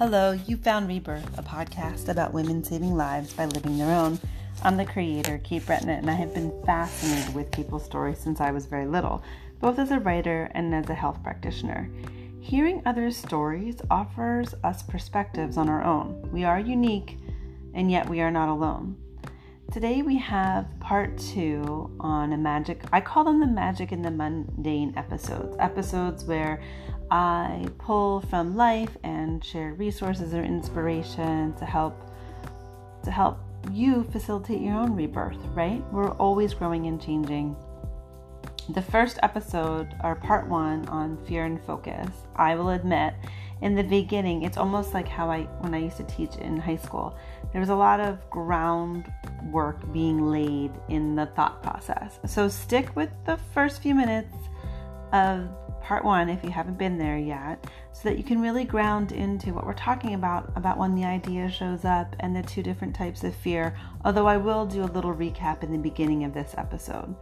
Hello, you found Rebirth, a podcast about women saving lives by living their own. I'm the creator, Kate Bretton, and I have been fascinated with people's stories since I was very little, both as a writer and as a health practitioner. Hearing others' stories offers us perspectives on our own. We are unique, and yet we are not alone. Today we have part two on a magic, I call them the magic in the mundane episodes. Episodes where I pull from life and share resources or inspiration to help to help you facilitate your own rebirth, right? We're always growing and changing. The first episode, or part one on fear and focus, I will admit, in the beginning, it's almost like how I, when I used to teach in high school, there was a lot of groundwork being laid in the thought process. So stick with the first few minutes of part one if you haven't been there yet, so that you can really ground into what we're talking about about when the idea shows up and the two different types of fear. Although I will do a little recap in the beginning of this episode.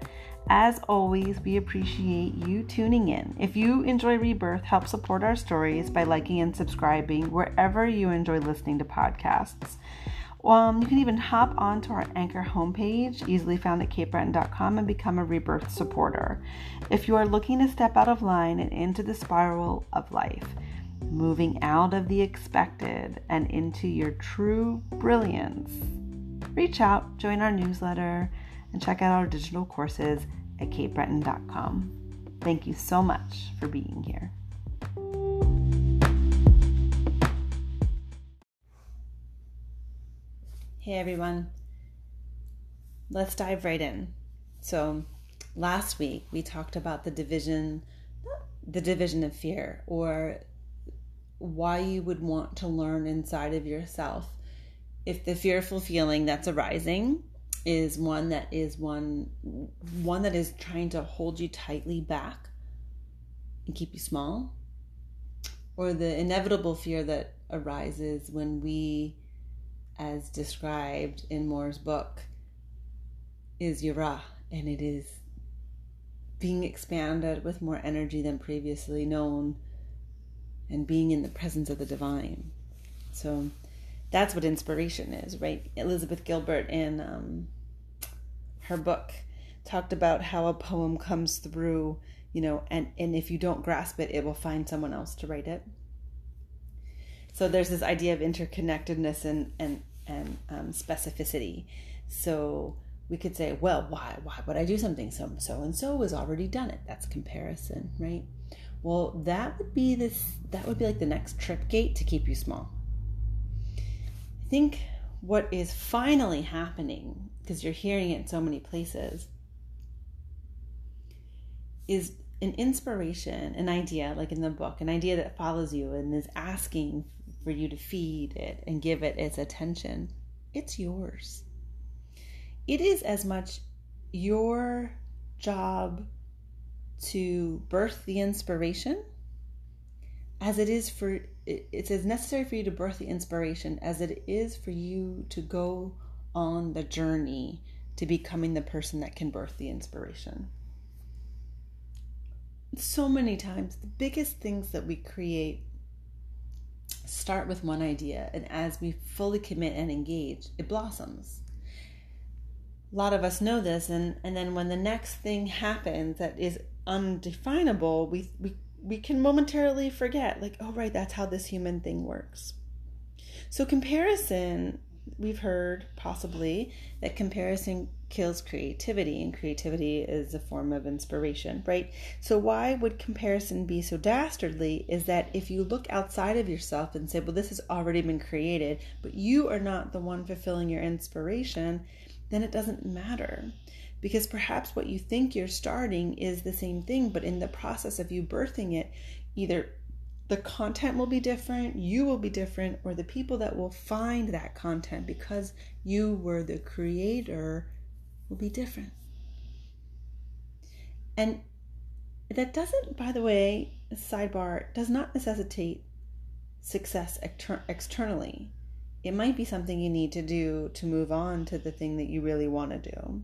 As always, we appreciate you tuning in. If you enjoy Rebirth, help support our stories by liking and subscribing wherever you enjoy listening to podcasts. Um, you can even hop onto our Anchor homepage, easily found at katebretton.com, and become a Rebirth supporter. If you are looking to step out of line and into the spiral of life, moving out of the expected and into your true brilliance, reach out, join our newsletter, and check out our digital courses at katebretton.com. Thank you so much for being here. Hey everyone, let's dive right in. So, last week we talked about the division, the division of fear, or why you would want to learn inside of yourself if the fearful feeling that's arising is one that is one one that is trying to hold you tightly back and keep you small or the inevitable fear that arises when we as described in Moore's book, is Yara, and it is being expanded with more energy than previously known and being in the presence of the divine. So that's what inspiration is, right? Elizabeth Gilbert in um, her book talked about how a poem comes through, you know, and, and if you don't grasp it, it will find someone else to write it. So there's this idea of interconnectedness and and and um, specificity. So we could say, well, why why would I do something? So so and so has already done it. That's comparison, right? Well, that would be this. That would be like the next trip gate to keep you small. Think what is finally happening because you're hearing it in so many places is an inspiration, an idea, like in the book, an idea that follows you and is asking for you to feed it and give it its attention, it's yours. It is as much your job to birth the inspiration as it is for it's as necessary for you to birth the inspiration as it is for you to go on the journey to becoming the person that can birth the inspiration. So many times the biggest things that we create start with one idea and as we fully commit and engage it blossoms. A lot of us know this and and then when the next thing happens that is undefinable we we we can momentarily forget like oh right that's how this human thing works. So comparison we've heard possibly that comparison kills creativity and creativity is a form of inspiration right? So why would comparison be so dastardly is that if you look outside of yourself and say well this has already been created but you are not the one fulfilling your inspiration then it doesn't matter because perhaps what you think you're starting is the same thing but in the process of you birthing it either the content will be different, you will be different, or the people that will find that content because you were the creator will be different. And that doesn't, by the way, sidebar, does not necessitate success exter- externally. It might be something you need to do to move on to the thing that you really want to do.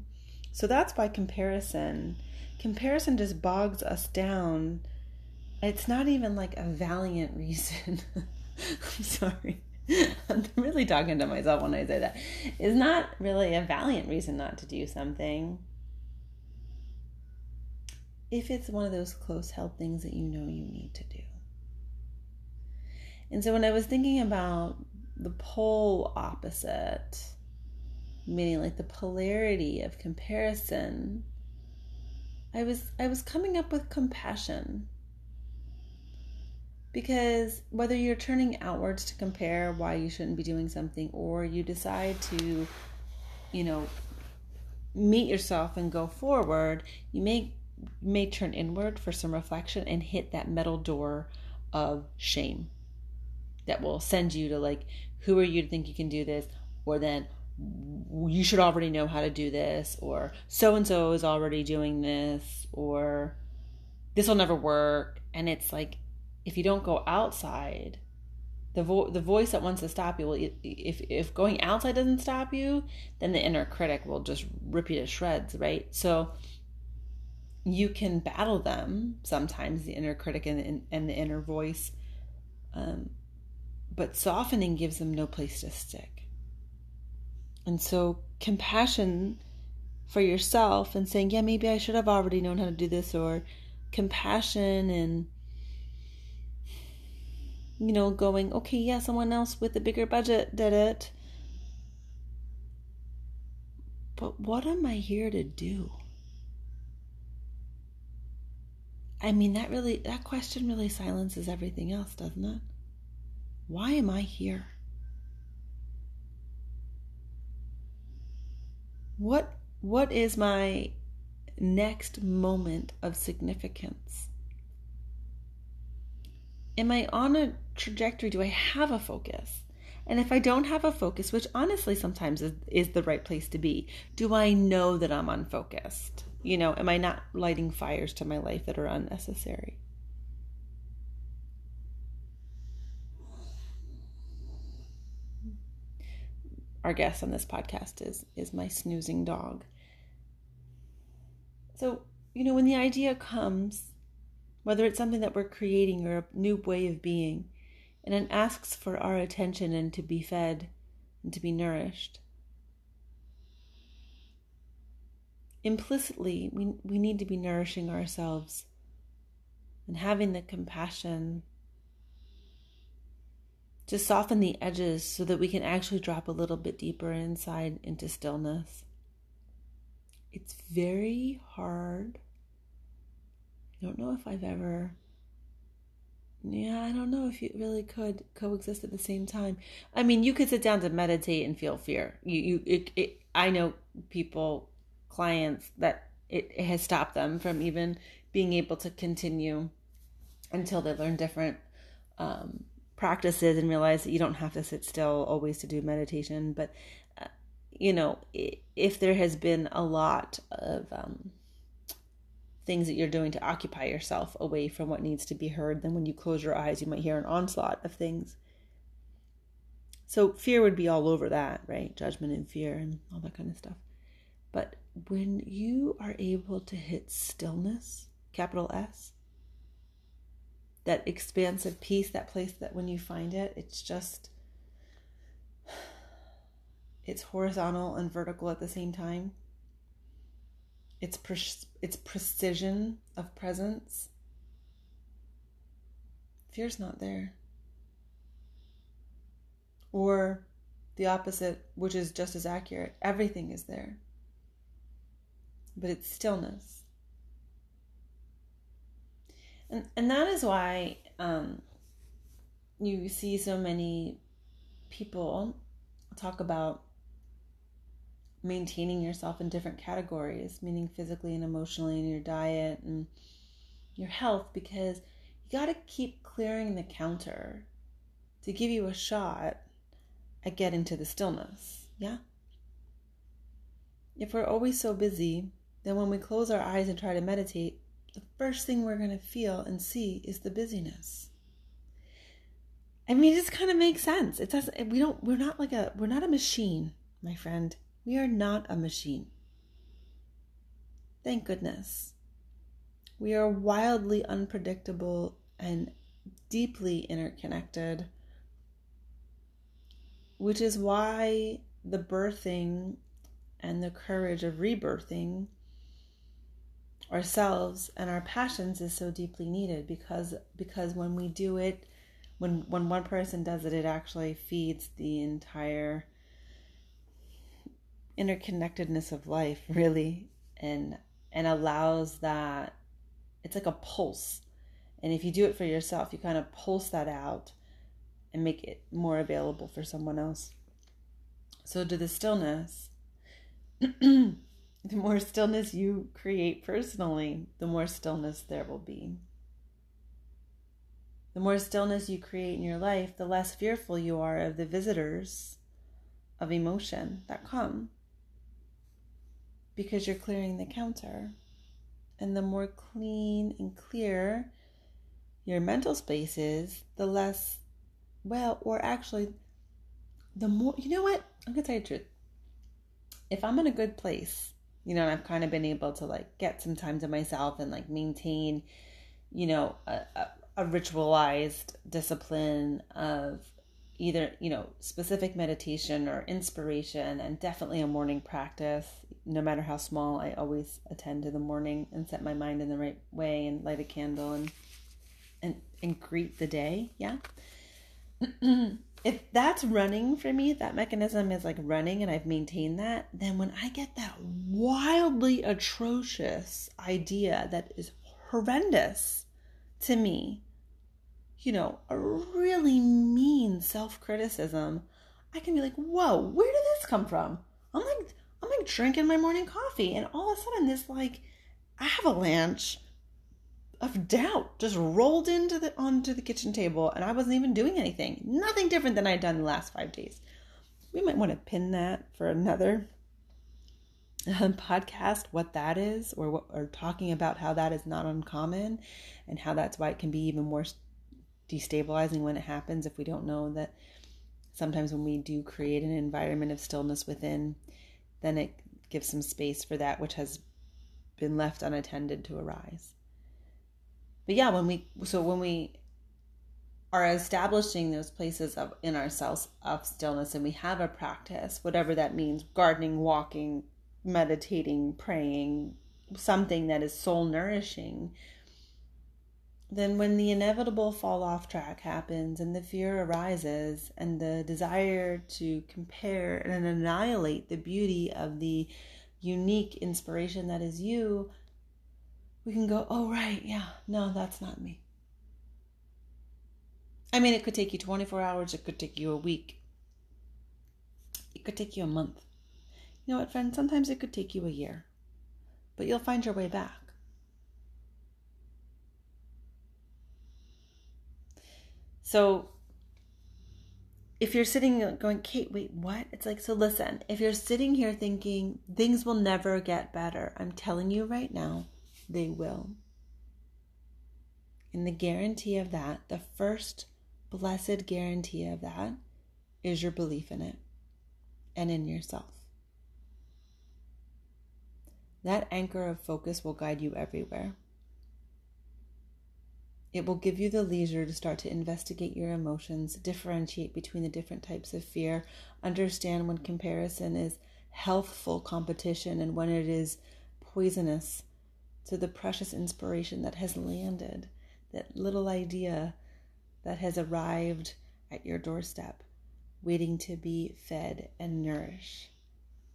So that's by comparison comparison just bogs us down it's not even like a valiant reason I'm sorry. I'm really talking to myself when I say that. Is not really a valiant reason not to do something. If it's one of those close held things that you know you need to do. And so when I was thinking about the pole opposite, meaning like the polarity of comparison, I was I was coming up with compassion. Because whether you're turning outwards to compare why you shouldn't be doing something or you decide to you know meet yourself and go forward, you may may turn inward for some reflection and hit that metal door of shame that will send you to like who are you to think you can do this or then you should already know how to do this, or so and so is already doing this, or this will never work. And it's like, if you don't go outside, the vo- the voice that wants to stop you will if if going outside doesn't stop you, then the inner critic will just rip you to shreds, right? So you can battle them sometimes, the inner critic and, and the inner voice, um, but softening gives them no place to stick. And so, compassion for yourself and saying, yeah, maybe I should have already known how to do this, or compassion and, you know, going, okay, yeah, someone else with a bigger budget did it. But what am I here to do? I mean, that really, that question really silences everything else, doesn't it? Why am I here? What what is my next moment of significance? Am I on a trajectory? Do I have a focus? And if I don't have a focus, which honestly sometimes is, is the right place to be, do I know that I'm unfocused? You know, am I not lighting fires to my life that are unnecessary? Our guest on this podcast is is my snoozing dog. So, you know, when the idea comes, whether it's something that we're creating or a new way of being, and it asks for our attention and to be fed and to be nourished, implicitly, we, we need to be nourishing ourselves and having the compassion to soften the edges so that we can actually drop a little bit deeper inside into stillness. It's very hard. I don't know if I've ever yeah, I don't know if you really could coexist at the same time. I mean, you could sit down to meditate and feel fear. You, you, it, it I know people, clients that it, it has stopped them from even being able to continue until they learn different um, practices and realize that you don't have to sit still always to do meditation. But, uh, you know, if there has been a lot of um, things that you're doing to occupy yourself away from what needs to be heard, then when you close your eyes, you might hear an onslaught of things. So fear would be all over that, right? Judgment and fear and all that kind of stuff. But when you are able to hit stillness, capital S, that expansive peace, that place that when you find it, it's just it's horizontal and vertical at the same time. It's it's precision of presence. Fear's not there. Or the opposite, which is just as accurate. Everything is there. But it's stillness and and that is why um, you see so many people talk about maintaining yourself in different categories, meaning physically and emotionally, in your diet and your health, because you got to keep clearing the counter to give you a shot at getting to the stillness. Yeah? If we're always so busy, then when we close our eyes and try to meditate, the first thing we're going to feel and see is the busyness. I mean, it just kind of makes sense. It does. We don't. We're not like a. We're not a machine, my friend. We are not a machine. Thank goodness. We are wildly unpredictable and deeply interconnected which is why the birthing and the courage of rebirthing ourselves and our passions is so deeply needed because because when we do it when when one person does it it actually feeds the entire interconnectedness of life really and and allows that it's like a pulse. And if you do it for yourself you kind of pulse that out and make it more available for someone else. So to the stillness the more stillness you create personally the more stillness there will be the more stillness you create in your life the less fearful you are of the visitors of emotion that come because you're clearing the counter. And the more clean and clear your mental space is, the less, well, or actually, the more, you know what? I'm going to tell you the truth. If I'm in a good place, you know, and I've kind of been able to like get some time to myself and like maintain, you know, a, a, a ritualized discipline of either you know specific meditation or inspiration and definitely a morning practice. No matter how small i always attend to the morning and set my mind in the right way and light a candle and and and greet the day yeah if that's running for me that mechanism is like running and i've maintained that then when i get that wildly atrocious idea that is horrendous to me you know, a really mean self criticism, I can be like, whoa, where did this come from? I'm like, I'm like drinking my morning coffee, and all of a sudden, this like avalanche of doubt just rolled into the onto the kitchen table, and I wasn't even doing anything. Nothing different than I'd done the last five days. We might want to pin that for another um, podcast, what that is, or what, or talking about how that is not uncommon, and how that's why it can be even more destabilizing when it happens if we don't know that sometimes when we do create an environment of stillness within, then it gives some space for that which has been left unattended to arise. But yeah, when we so when we are establishing those places of in ourselves of stillness and we have a practice, whatever that means, gardening, walking, meditating, praying, something that is soul nourishing, then when the inevitable fall off track happens and the fear arises and the desire to compare and annihilate the beauty of the unique inspiration that is you, we can go, oh, right, yeah, no, that's not me. I mean, it could take you 24 hours, it could take you a week, it could take you a month. You know what, friend? Sometimes it could take you a year, but you'll find your way back. So if you're sitting going, Kate, wait, what? It's like, so listen, if you're sitting here thinking things will never get better, I'm telling you right now, they will. And the guarantee of that, the first blessed guarantee of that, is your belief in it and in yourself. That anchor of focus will guide you everywhere. It will give you the leisure to start to investigate your emotions, differentiate between the different types of fear, understand when comparison is healthful competition and when it is poisonous to the precious inspiration that has landed, that little idea that has arrived at your doorstep, waiting to be fed and nourished,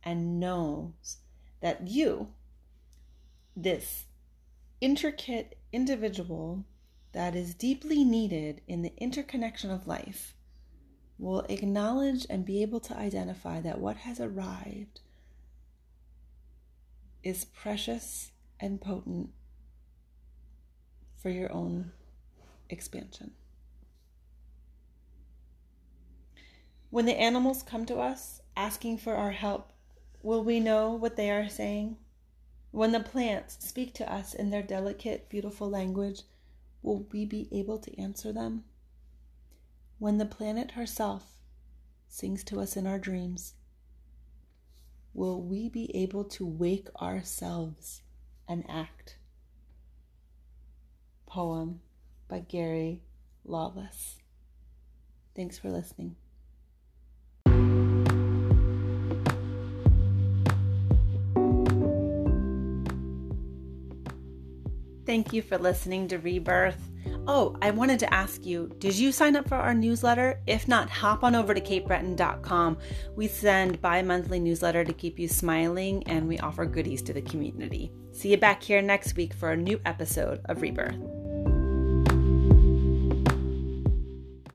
and knows that you, this intricate individual, that is deeply needed in the interconnection of life will acknowledge and be able to identify that what has arrived is precious and potent for your own expansion. When the animals come to us asking for our help, will we know what they are saying? When the plants speak to us in their delicate, beautiful language, will we be able to answer them? When the planet herself sings to us in our dreams, will we be able to wake ourselves an Act. Poem by Gary Lawless. Thanks for listening. Thank you for listening to Rebirth. Oh, I wanted to ask you did you sign up for our newsletter? If not, hop on over to katebretton.com. We send bi monthly newsletter to keep you smiling and we offer goodies to the community. See you back here next week for a new episode of Rebirth.